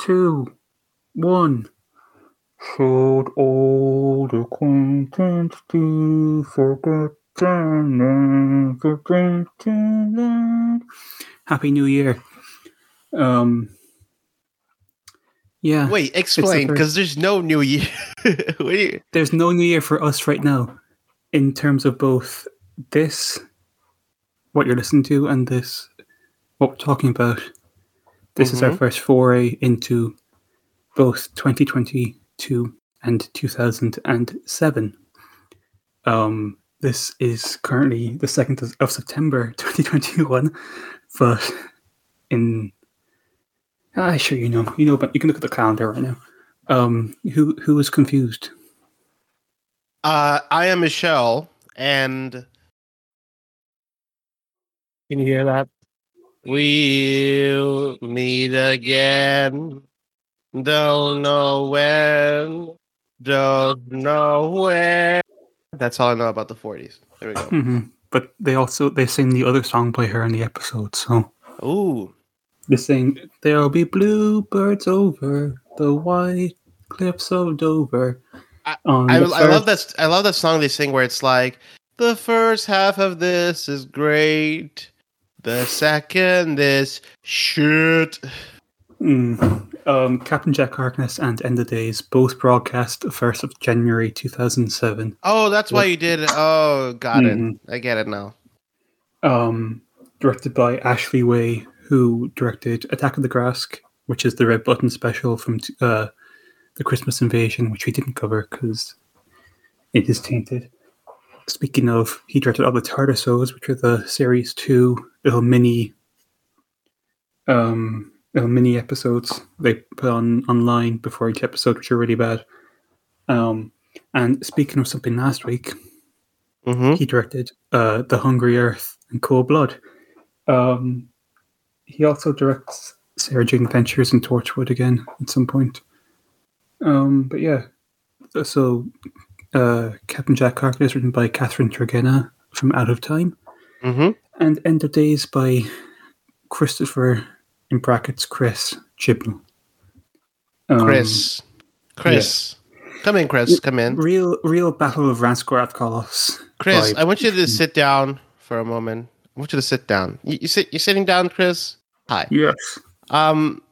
two, one. Should old acquaintance be forgotten and forgotten? Happy New Year. Um. Yeah. Wait, explain, first- because there's no New Year. What you- there's no new year for us right now in terms of both this what you're listening to and this what we're talking about this is our Mhm. first foray into both 2022 and 2007 um this is currently the 2nd of- of september 2021 but in ah sure you know you know but you can look at the calendar right now um who who is confused Uh, I am Michelle, and Can you hear that? We'll meet again. Don't know when. Don't know when. That's all I know about the 40s. There we go. hmm But they also they sing the other song by her in the episode. So Ooh. they sing "There'll be bluebirds over the white cliffs of Dover." I- I, I love that. I love that song they sing where it's like the first half of this is great, the second is shoot. Mm. Um, Captain Jack Harkness and End of Days both broadcast the first of January two thousand seven. Oh, that's why you did. it. Oh, got Mhm. it. I get it now. Um, directed by Ashley Way, who directed Attack of the Graske, which is the Red Button special from t- uh, the Christmas Invasion, which we didn't cover because it is tainted. Speaking of, he directed all the TARDISODEs, which are the series two little mini, um, little mini episodes they put on online before each episode, which are really bad. Um, and speaking of something last week, Mm-hmm. he directed uh, The Hungry Earth and Cold Blood. Um, he also directs Sarah Jane Adventures and Torchwood again at some point. Um, but yeah, so uh, Captain Jack Harkness is written by Catherine Tregenna from Out of Time, Mm-hmm. and End of Days by Christopher in brackets Chris Chibnall. Um, Chris, Chris, come in, Chris, come in. real real Battle of Ranskoor Av Kolos. Chris, vibe. I want you to sit down for a moment. I want you to sit down. You, you sit. You're sitting down, Chris. Hi. Yes. Um,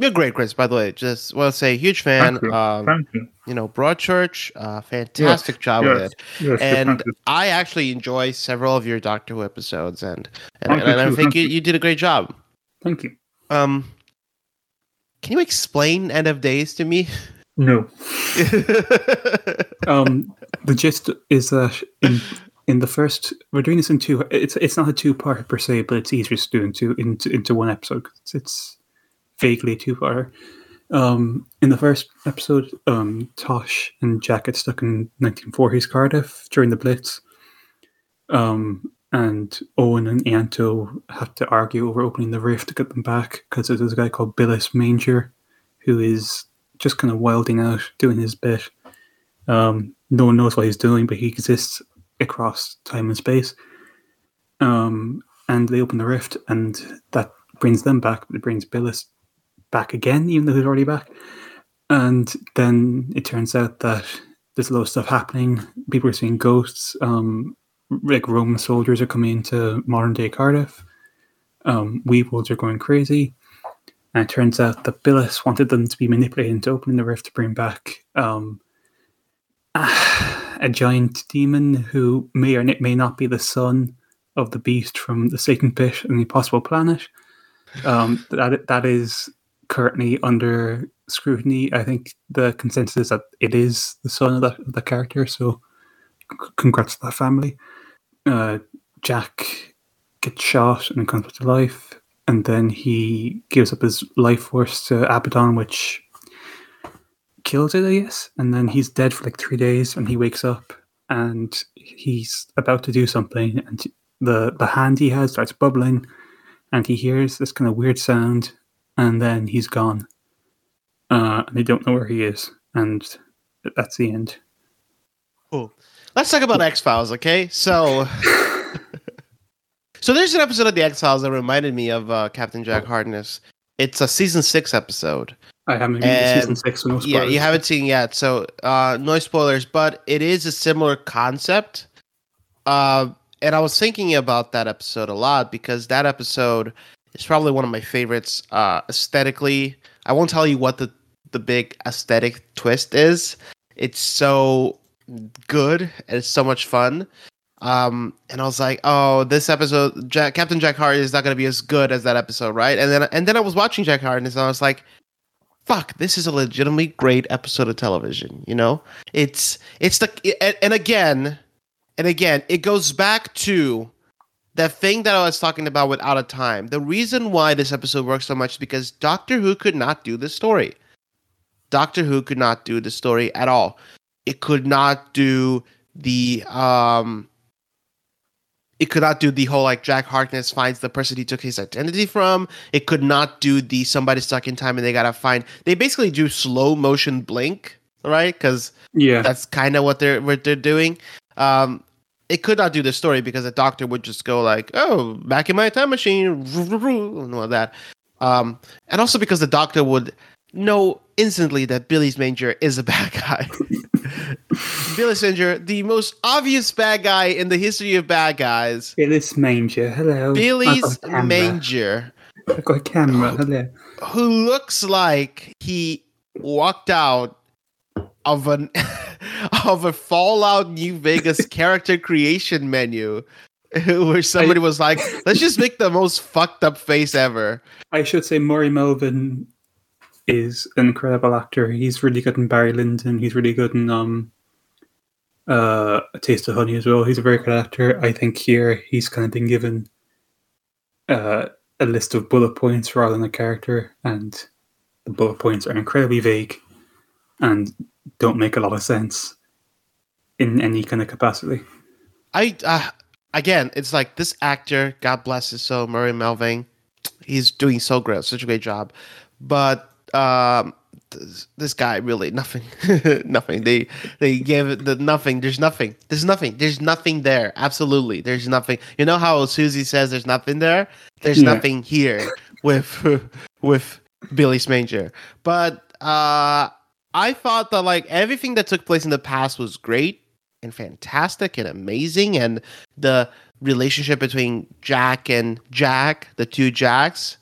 you're great, Chris. By the way, just want to say, huge fan. Thank you. Um, Thank you. you know, Broadchurch, uh, fantastic job with it. Yes, and. I actually enjoy several of your Doctor Who episodes, and and, and I think you, you. you did a great job. Thank you. Um, can you explain End of Days to me? No. Um, the gist is that in in the first, we're doing this in two. It's it's not a two part per se, but it's easier to do into into into one episode. 'cause It's, vaguely too far. Um, in the first episode, um, Tosh and Jack get stuck in 1940s Cardiff during the Blitz. Um, and Owen and Ianto have to argue over opening the rift to get them back because there's a guy called Billis Manger who is just kind of wilding out, doing his bit. Um, no one knows what he's doing, but he exists across time and space. Um, and they open the rift, and that brings them back. It brings Billis back again, even though he's already back. And then it turns out that there's a lot of stuff happening. People are seeing ghosts. Um, like Roman soldiers are coming into modern day Cardiff. Um, Weevils are going crazy. And it turns out that Billis wanted them to be manipulated into opening the rift to bring back um, a giant demon who may or may not be the son of the beast from the Satan Pit and the Impossible Planet. Um, that that is currently under scrutiny. I think the consensus is that it is the son of that the character. So, c- congrats to that family. Uh, Jack gets shot and comes back to life, and then he gives up his life force to Abaddon, which kills it, I guess. And then he's dead for like three days, and he wakes up and he's about to do something, and the the hand he has starts bubbling, and he hears this kind of weird sound, and then he's gone, uh, and they don't know where he is, and that's the end. Cool. let's talk about X Files, okay? So, so there's an episode of the X Files that reminded me of uh, Captain Jack Harkness. It's a season six episode. I haven't seen season six, so no spoilers. Yeah, you haven't seen yet, so uh, no spoilers. But it is a similar concept. Uh, and I was thinking about that episode a lot because that episode is probably one of my favorites uh, aesthetically. I won't tell you what the the big aesthetic twist is. It's so good and it's so much fun. Um, and I was like, oh, this episode, Jack, Captain Jack Hart is not going to be as good as that episode, right? And then and then I was watching Jack Harkness and I was like, fuck, this is a legitimately great episode of television. You know, it's it's the and, and again, and again, it goes back to that thing that I was talking about with Out of Time. The reason why this episode works so much is because Doctor Who could not do the story. Doctor Who could not do the story at all. It could not do the um it could not do the whole like Jack Harkness finds the person he took his identity from. It could not do the somebody stuck in time and they gotta find. They basically do slow motion blink, right? Because yeah. that's kind of what they're what they're doing. Um, it could not do this story because the doctor would just go like, "Oh, back in my time machine," and all that. Um, and also because the doctor would know instantly that Billis Manger is a bad guy. Billis Manger, the most obvious bad guy in the history of bad guys. Billis Manger, hello. I've Billy's camera. Manger, I've got a camera, hello. who looks like he walked out of an of a Fallout New Vegas character creation menu where somebody was like, "Let's just make the most fucked up face ever." I should say Murray Melvin is an incredible actor. He's really good in Barry Lyndon. He's really good in um uh A Taste of Honey as well. He's a very good actor. I think here he's kind of been given uh a list of bullet points rather than a character, and the bullet points are incredibly vague and don't make a lot of sense in any kind of capacity. I uh, again, it's like this actor, God bless his soul, Murray Melvin. He's doing so great, such a great job. But um, this, this guy really nothing, nothing. They they gave it the nothing. There's nothing. There's nothing. There's nothing there. Absolutely, there's nothing. You know how Susie says there's nothing there. There's Yeah. nothing here with with Billis Manger. But uh, I thought that like everything that took place in the past was great and fantastic and amazing and the relationship between Jack and Jack, the two Jacks,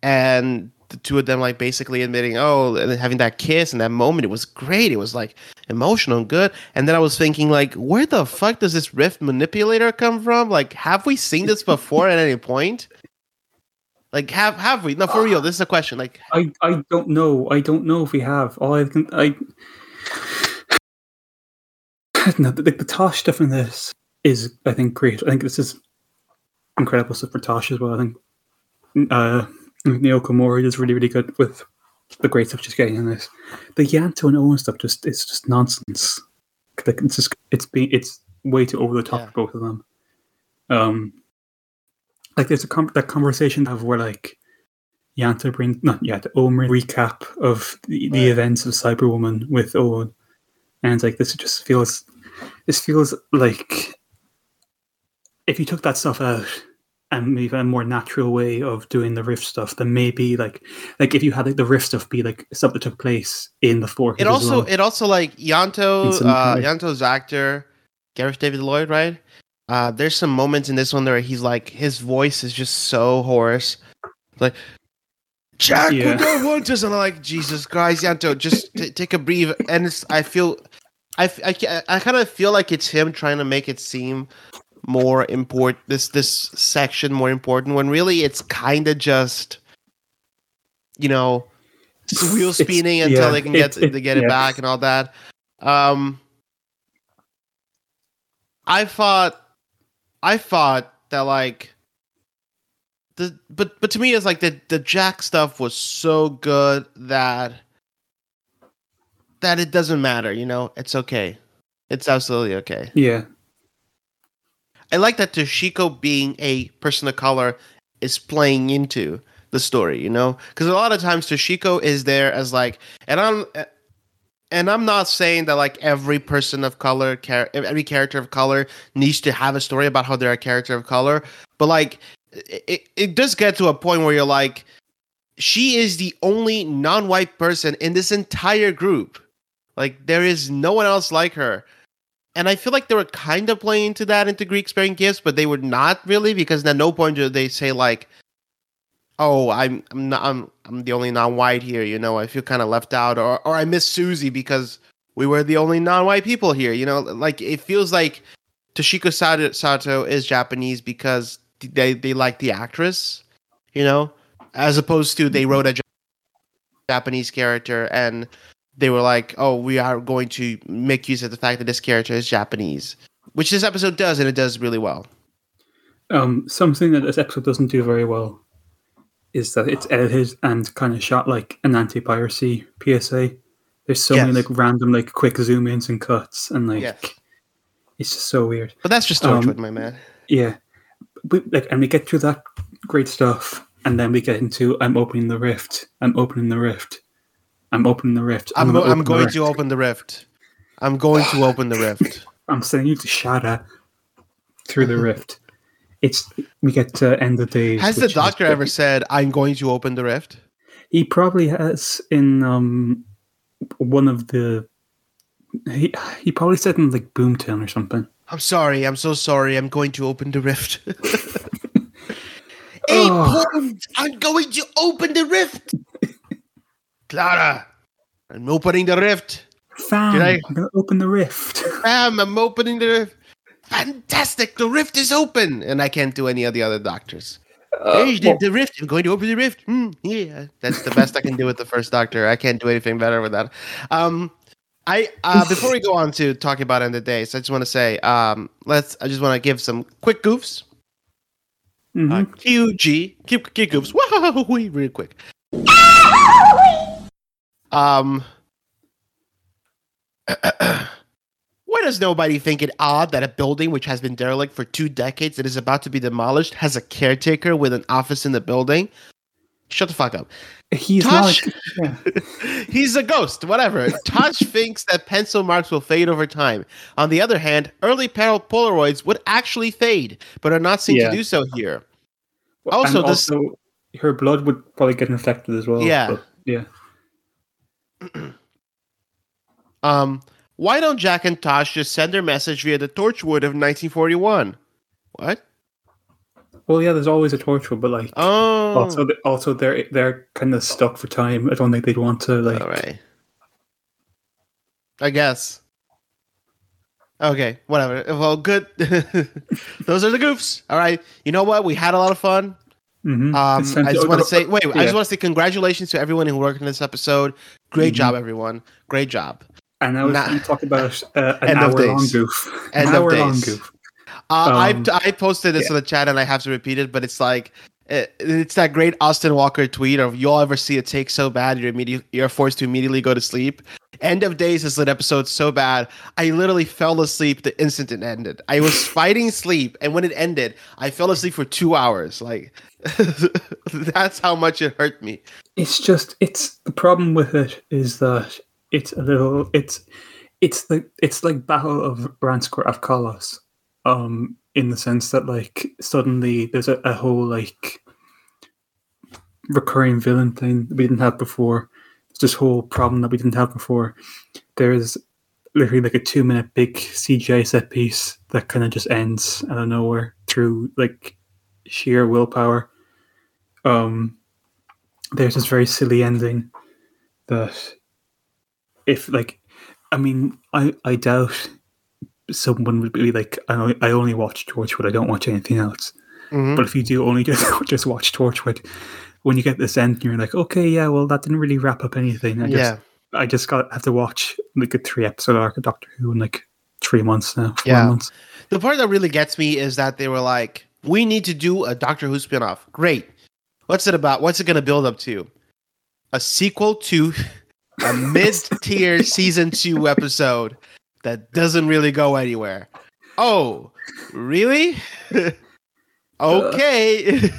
and the two of them like basically admitting, oh, and having that kiss and that moment, it was great. It was like emotional and good. And then I was thinking, like, where the fuck does this Rift manipulator come from? Like, have we seen this before at any point? Like, have have we? No, for real. This is a question. Like, I, I don't know. I don't know if we have. All I can I no, the, the Tosh stuff in this is I think great. I think this is incredible stuff for Tosh as well. I think uh Naoko Mori is really, really good with the great stuff she's getting in this. The Ianto and Owen stuff just it's just nonsense. Like it's just it's be it's way too over the top Yeah. for both of them. Um like there's a com- that conversation of where like Ianto brings not yet Omer recap of the, the Right. events of Cyberwoman with Owen, and it's like this just feels this feels like if you took that stuff out and maybe a more natural way of doing the riff stuff, then maybe like like if you had like the riff stuff be like stuff that took place in the forties. it also it also like Ianto uh Ianto's actor Gareth David Lloyd right uh there's some moments in this one where he's like his voice is just so hoarse like Jack Yeah. we don't want this and I'm like Jesus Christ Ianto just t- take a breathe and it's I feel I I, I kind of feel like it's him trying to make it seem more important this this section more important when really it's kind of just you know wheel It's- spinning until yeah, they can get it- they get it yeah. back and all that. Um, I thought, I thought that like the but but to me it's like the the Jack stuff was so good that that it doesn't matter. You know, it's okay. It's absolutely okay. yeah I like that Toshiko being a person of color is playing into the story, you know? Because a lot of times Toshiko is there as like, and I'm, and I'm not saying that like every person of color, char- every character of color needs to have a story about how they're a character of color, but like it, it does get to a point where you're like, she is the only non-white person in this entire group. Like there is no one else like her. And I feel like they were kind of playing into that into Greeks Bearing Gifts, but they were not really because at no point do they say like, "Oh, I'm I'm not I'm I'm the only non-white here." You know, I feel kind of left out, or or I miss Susie because we were the only non-white people here. You know, like it feels like Toshiko Sato, Sato is Japanese because they they like the actress. You know, as opposed to they wrote a Japanese character and they were like, "Oh, we are going to make use of the fact that this character is Japanese," which this episode does, and it does really well. Um, something that this episode doesn't do very well is that it's edited and kind of shot like an anti-piracy PSA. There's so many like random like quick zoom ins and cuts, and like Yes. it's just so weird. But that's just Um, Torchwood, my man. Yeah, we, like, and we get through that great stuff, and then we get into I'm opening the rift. I'm opening the rift. I'm opening the rift. I'm, gonna go- I'm going to open the rift. I'm going to open the rift. I'm sending you to Shada through the rift. It's we get to end the day. Has the doctor great. ever said, "I'm going to open the rift"? He probably has in um one of the. He he probably said in like Boomtown or something. I'm sorry. I'm so sorry. I'm going to open the rift. Oh. I'm going to open the rift. Clara, I'm opening the rift. Fam, I- gonna open the rift. Bam, I'm opening the rift. Fantastic. The rift is open. And I can't do any of the other doctors. Hey, the, the rift. I'm going to open the rift. Hmm, yeah, that's the best I can do with the first doctor. I can't do anything better with that. Um, I uh, before we go on to talking about end of days, I just want to say, um, let's. I just want to give some quick goofs. Mhm. Uh, QG, keep keep goofs. Wow, really quick. Um, does nobody think it odd that a building which has been derelict for two decades and is about to be demolished has a caretaker with an office in the building? Shut the fuck up. He's Tosh- not. Yeah. He's a ghost, whatever. Tosh thinks that pencil marks will fade over time. On the other hand, early pol- Polaroids would actually fade, but are not seen Yeah. to do so here. And Also, this- also, her blood would probably get infected as well. Yeah. but- yeah. Um, why don't Jack and Tosh just send their message via the Torchwood of 1941? What? Well, yeah. There's always a Torchwood, but like Oh, also, also they're they're kind of stuck for time. I don't think they'd want to like. all right. I guess. Okay, whatever. Well, good. Those are the goofs. All right. You know what? We had a lot of fun. Mhm. Um, I just want to say, wait, I just want to say congratulations to everyone who worked on this episode. Great Mhm. job, everyone. Great job. And I was Nah. going to talk about uh, an End of hour long days. goof. End an of hour long days. goof. Uh, Um, I I posted this yeah. in the chat and I have to repeat it, but it's like it, it's that great Austin Walker tweet of you'll ever see a take so bad you're immediate, you're forced to immediately go to sleep. End of Days is an episode so bad I literally fell asleep the instant it ended. I was fighting sleep, and when it ended, I fell asleep for two hours. Like that's how much it hurt me. It's just it's the problem with it is that it's a little it's it's the it's like Battle of Ranskoor Av Kolos, um, in the sense that like suddenly there's a, a whole like recurring villain thing that we didn't have before. It's this whole problem that we didn't have before. There's literally like a two minute big CGI set piece that kind of just ends out of nowhere through like sheer willpower. Um, there's this very silly ending that if like I mean I I doubt someone would be like I only, I only watch Torchwood I don't watch anything else Mhm. but if you do only just just watch Torchwood when you get this end you're like okay yeah well that didn't really wrap up anything I just yeah, I just got have to watch like a three episode arc of Doctor Who in like three months now four Yeah. months the part that really gets me is that they were like, "We need to do a Doctor Who spinoff." Great. What's it about? What's it going to build up to? A sequel to a mid-tier season two episode that doesn't really go anywhere. Oh, really? okay.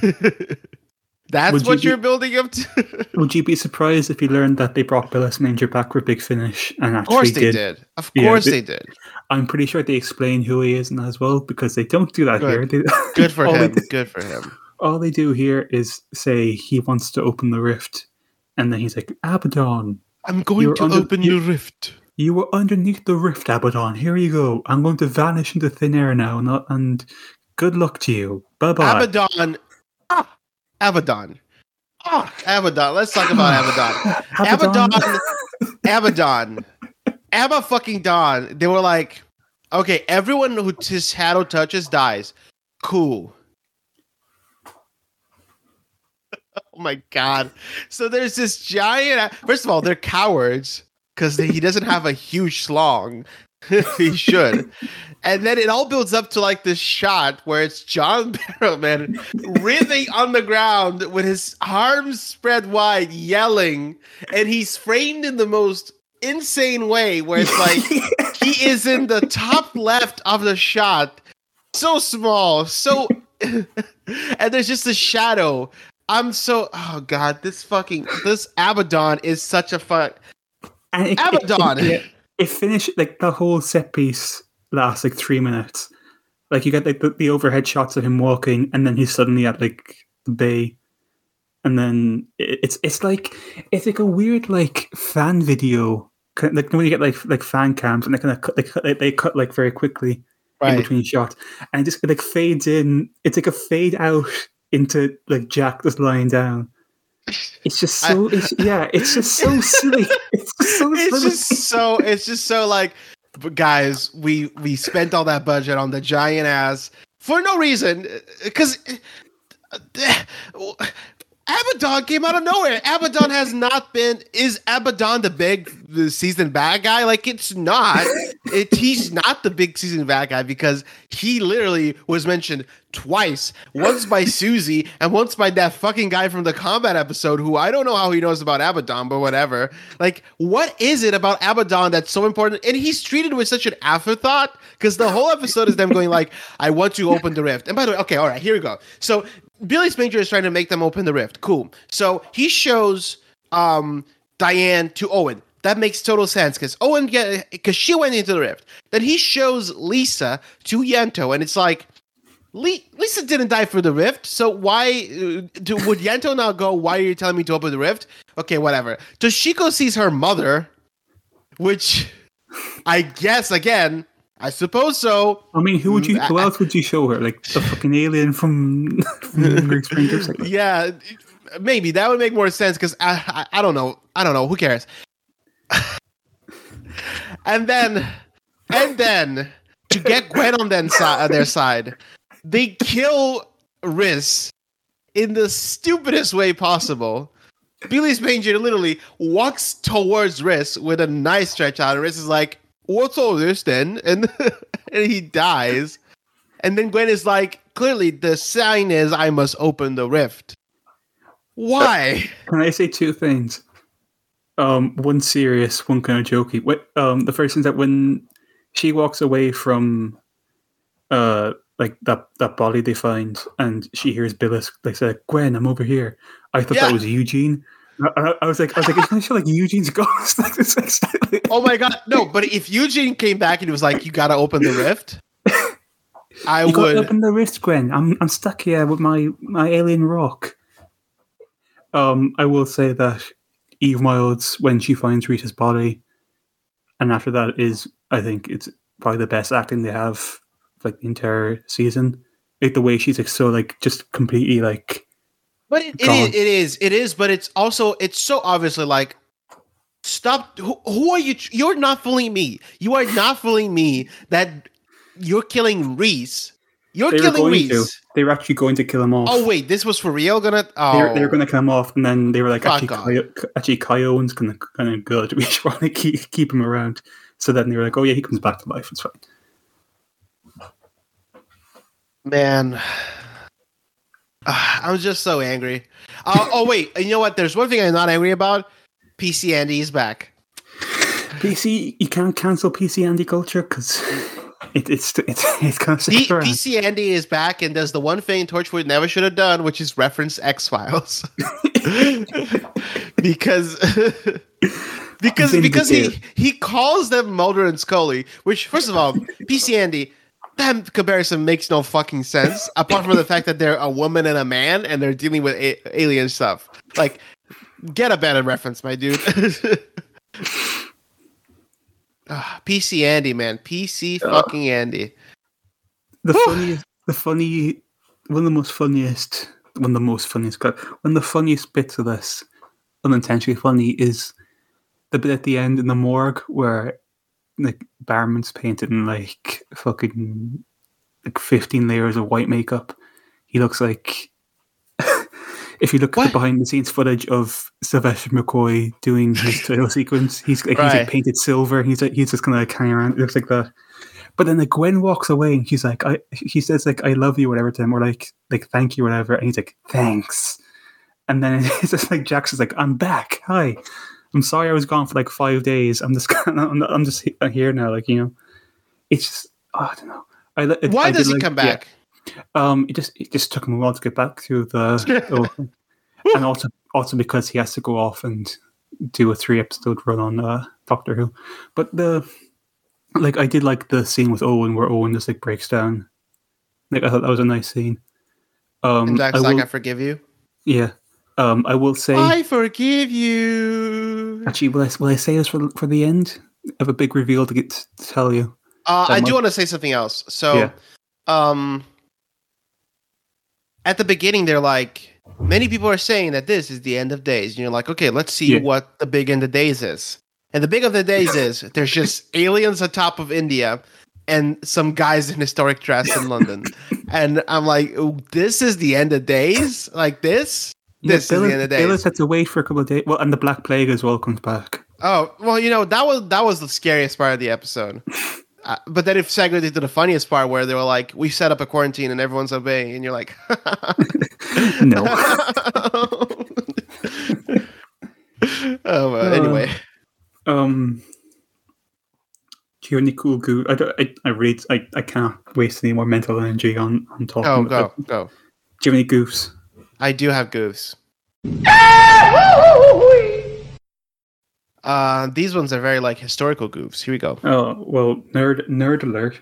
That's Would you what be- you're building up to. Would you be surprised if you learned that they brought Billis Manger back for Big Finish and of course they did? did. Of Yeah, course they- they did. I'm pretty sure they explain who he is that as well because they don't do that Good. here. They- Good for him. do- Good for him. all they do here is say he wants to open the rift, and then he's like, Abaddon, I'm going You're to under- open you- the rift. you were underneath the rift, Abaddon. Here you go. I'm going to vanish into thin air now, and, and good luck to you. Bye bye. Abaddon. Ah, Abaddon. Ah, Abaddon. Let's talk about Abaddon. Abaddon. Abaddon. Abba fucking Don. They were like, okay, everyone who his shadow touches dies. Cool. oh my god. So there's this giant. Uh, first of all, they're cowards because he doesn't have a huge slong. he should. And then it all builds up to like this shot where it's John Barrowman writhing on the ground with his arms spread wide, yelling, and he's framed in the most insane way where it's like he is in the top left of the shot, so small, so, and there's just a shadow. I'm so oh god, this fucking this Abaddon is such a fuck. And it, Abaddon. It, it, it finished like the whole set piece lasts like three minutes. Like you get like the, the overhead shots of him walking, and then he's suddenly at like the bay, and then it, it's it's like it's like a weird like fan video. Like when you get like like fan cams and they kind of cut, like they, they cut like very quickly in between shots, and it just like fades in. It's like a fade out into like Jack just lying down. It's just so it's, yeah, it's just so silly. It's just so it's silly. just so it's just so like guys we we spent all that budget on the giant ass for no reason because uh, Abaddon came out of nowhere. Abaddon has not been. Is Abaddon the big the season bad guy? Like it's not. It, he's not the big season bad guy because he literally was mentioned twice. Once by Susie and once by that fucking guy from the combat episode who I don't know how he knows about Abaddon, but whatever. Like, what is it about Abaddon that's so important? And he's treated with such an afterthought because the whole episode is them going like, "I want to open the rift." And by the way, okay, all right, here we go. So Billis Manger is trying to make them open the rift. Cool. So he shows um Diane to Owen. That makes total sense because Owen because she went into the rift. Then he shows Lisa to Ianto, and it's like Lisa didn't die for the rift, so why uh, do, would Ianto now go? Why are you telling me to open the rift? Okay, whatever. Toshiko sees her mother, which I guess again, I suppose so. I mean, who would you? Mm, Who else would you show her? Like the fucking alien from, from Springers? Like, Yeah, maybe that would make more sense because I, I I don't know I don't know who cares. and then and then to get Gwen on then si- on their side, they kill Rhys in the stupidest way possible. Billis Manger literally walks towards Rhys with a knife stretch out, and Rhys is like, "What's all this then?" And and he dies. And then Gwen is like, "Clearly, the sign is I must open the rift." Why? Can I say two things? Um, one serious, one kind of jokey. What? Um, the first thing is that when she walks away from, uh, like that that body they find, and she hears Billis like say, "Gwen, I'm over here." I thought Yeah. that was Eugene. I, I- was like, I was like, it's kind of like Eugene's ghost. like, it's like Oh my god, no! But if Eugene came back and he was like, "You gotta open the rift," I You would. open the wrist, Gwen. I'm I'm stuck here with my my alien rock. Um, I will say that Eve Myles, when she finds Rita's body, and after that is, I think it's probably the best acting they have, like the entire season. Like the way she's like so like just completely like But it, it is, it is, it is. But it's also, it's so obviously like, stop. Who, who are you? You're not fooling me. You are not fooling me that you're killing Rhys. You're they killing Rhys. to. They were actually going to kill him off. Oh wait, this was for real. Gonna. Oh, They were, they were oh. going to kill him off, and then they were like, Fuck actually. Kai, actually, Kai Owen's going to kind of good. We just want to keep keep him around. So then they were like, oh yeah, he comes back to life. It's fine. man. I'm just so angry. Uh, oh wait, you know what? There's one thing I'm not angry about. PC Andy is back. PC, you can't cancel PC Andy culture because It, it's it's it's kind of PC Andy is back and does the one thing Torchwood never should have done, which is reference X Files. because because because he he calls them Mulder and Scully, which first of all, PC Andy, that comparison makes no fucking sense. Apart from the fact that they're a woman and a man and they're dealing with a- alien stuff. Like, get a better reference, my dude. Ah, PC Andy, man, PC fucking Andy. The funniest, the funny, one of the most funniest, one of the most funniest, one of the funniest bits of this, unintentionally funny, is the bit at the end in the morgue where like Barrowman's painted in like fucking like fifteen layers of white makeup. He looks like if you look at the behind the scenes footage of Sylvester McCoy doing his title sequence, he's like, Right. he's like painted silver. He's like he's just kind of like hanging around. It looks like that. But then like Gwen walks away and he's like, I he says like I love you whatever to him or like like thank you whatever and he's like thanks. And then it's just like Jackson's like I'm back. Hi. I'm sorry I was gone for like five days. I'm just I'm, I'm just here now. Like you know, it's just oh, I don't know. I, li- Why I does did he like- come yeah. back? Um, it just it just took him a while to get back to the, and also also because he has to go off and do a three episode run on uh, Doctor Who. But the like I did like the scene with Owen where Owen just like breaks down. Like I thought that was a nice scene. Um, And Jack's I like, will- I forgive you. yeah. Um, I will say I forgive you. actually will I, will I say this for for the end? I have a big reveal to get to tell you. Uh, I do want to say something else. So, Yeah. um, at the beginning, they're like, many people are saying that this is the end of days. And you're like, okay, let's see Yeah. what the big end of days is. And the big end of the days is there's just aliens atop of India and some guys in historic dress in London. and I'm like, this is the end of days? Like this? This is the end of days. Billis had to wait for a couple of days. Well, and the Black Plague as well comes back. Oh well, you know that was that was the scariest part of the episode. Uh, but then it segued into the funniest part where they were like, "We set up a quarantine and everyone's obeying," and you're like, No. oh well. Uh, Anyway, Um, do you have any cool goo? I, don't, I, I really, I, I can't waste any more mental energy on, on talking. oh about go go. Do you have any goofs? I do have goofs. Uh, these ones are very like historical goofs. Here we go. Oh, well, nerd, nerd alert.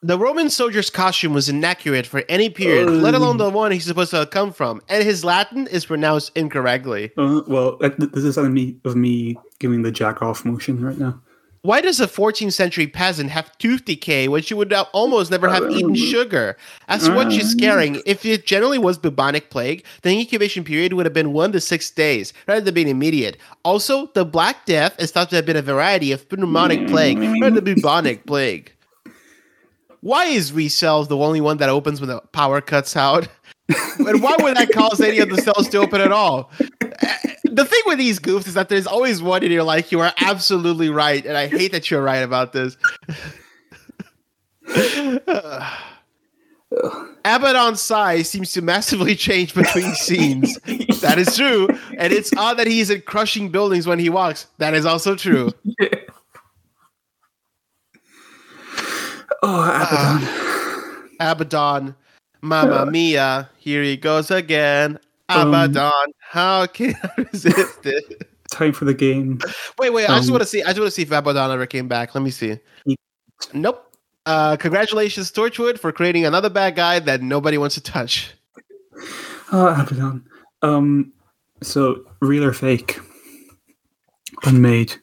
The Roman soldier's costume was inaccurate for any period, let alone the one he's supposed to come from, and his Latin is pronounced incorrectly. Uh, well, uh, this is of me, of me giving the jack off motion right now. Why does a 14th century peasant have tooth decay when she would uh, almost never have eaten sugar? As what she's scaring, if it generally was bubonic plague, the incubation period would have been one to six days rather than being immediate. Also, the Black Death is thought to have been a variety of pneumonic plague rather than bubonic plague. Why is V cells the only one that opens when the power cuts out? And why would that cause any of the cells to open at all? Uh, The thing with these goofs is that there's always one in your like you are absolutely right, and I hate that you're right about this. Abaddon's size seems to massively change between scenes. That is true, and it's odd that he's isn't crushing buildings when he walks. That is also true. Oh, Abaddon. Abaddon, Mamma Mia, here he goes again. Um, Abaddon, how can I resist it? Time for the game. Wait, wait. I just Um, want to see. I just want to see if Abaddon ever came back. Let me see. Nope. Uh, congratulations, Torchwood, for creating another bad guy that nobody wants to touch. Oh, Abaddon. Um, so real or fake? Unmade.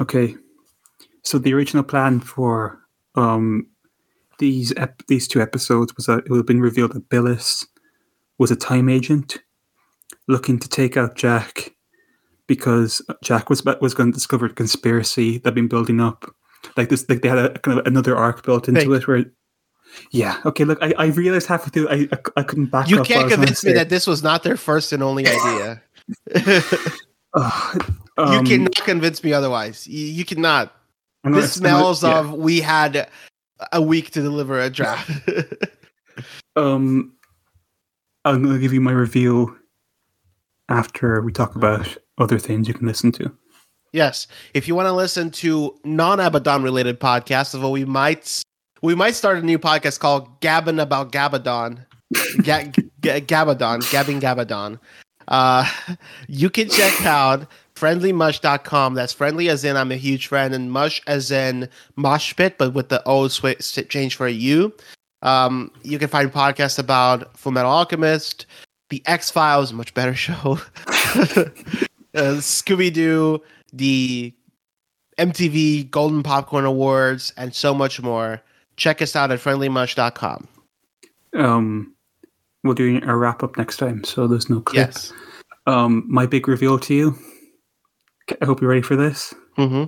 Okay. So the original plan for um these ep- these two episodes was that it would have been revealed that Billis was a time agent looking to take out Jack because Jack was was going to discover a conspiracy that'd been building up. Like this, like they had a kind of another arc built into Fake. it where. Yeah. Okay. Look, I, I realized halfway through I, I I couldn't back You up. can't convince me that this was not their first and only idea. You um, cannot convince me otherwise. You, you cannot. This smells yeah. of we had a week to deliver a draft. Um, I'm going to give you my review after we talk about other things you can listen to. Yes, if you want to listen to non-Abaddon related podcasts, of what we might we might start a new podcast called Gabbin about Gabadon, Ga- Ga- Gabadon, Gabbing Gabadon. Uh, you can check out friendlymush.com. That's friendly as in I'm a huge friend, and mush as in mosh pit, but with the O switch change for a U. Um, you can find podcasts about Full Metal Alchemist, The X Files, much better show, uh, Scooby Doo, the MTV Golden Popcorn Awards, and so much more. Check us out at friendlymush.com. Um, we'll do a wrap up next time, so there's no clip. Yes. Um, my big reveal to you. I hope you're ready for this. Mm-hmm.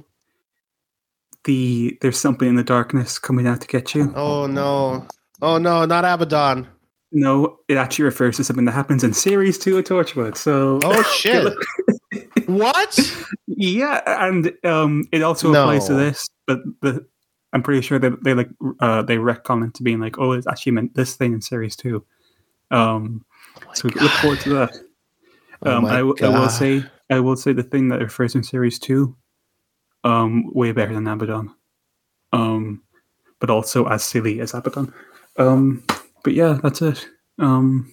The there's something in the darkness coming out to get you. Oh no. Oh no, not Abaddon. No, it actually refers to something that happens in series two of Torchwood. So Oh shit. what? yeah, and um, it also applies to this, but the I'm pretty sure that they like uh, they retcon it to being like, oh, it's actually meant this thing in series two. Um, so look forward to that. Oh Um, my I, w- I will God. say, I will say the thing that refers in series two, um, way better than Abaddon, um, but also as silly as Abaddon. Um, but yeah, that's it. Um,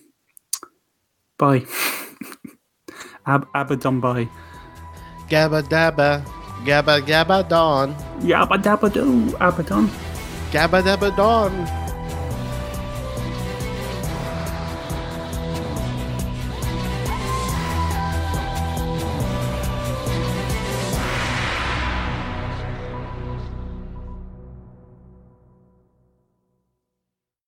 bye. Ab- Abaddon, bye. Gabba dabba. Gabba gabba dawn. Yabba dabba doo, Abaddon. Gabba dabba dawn.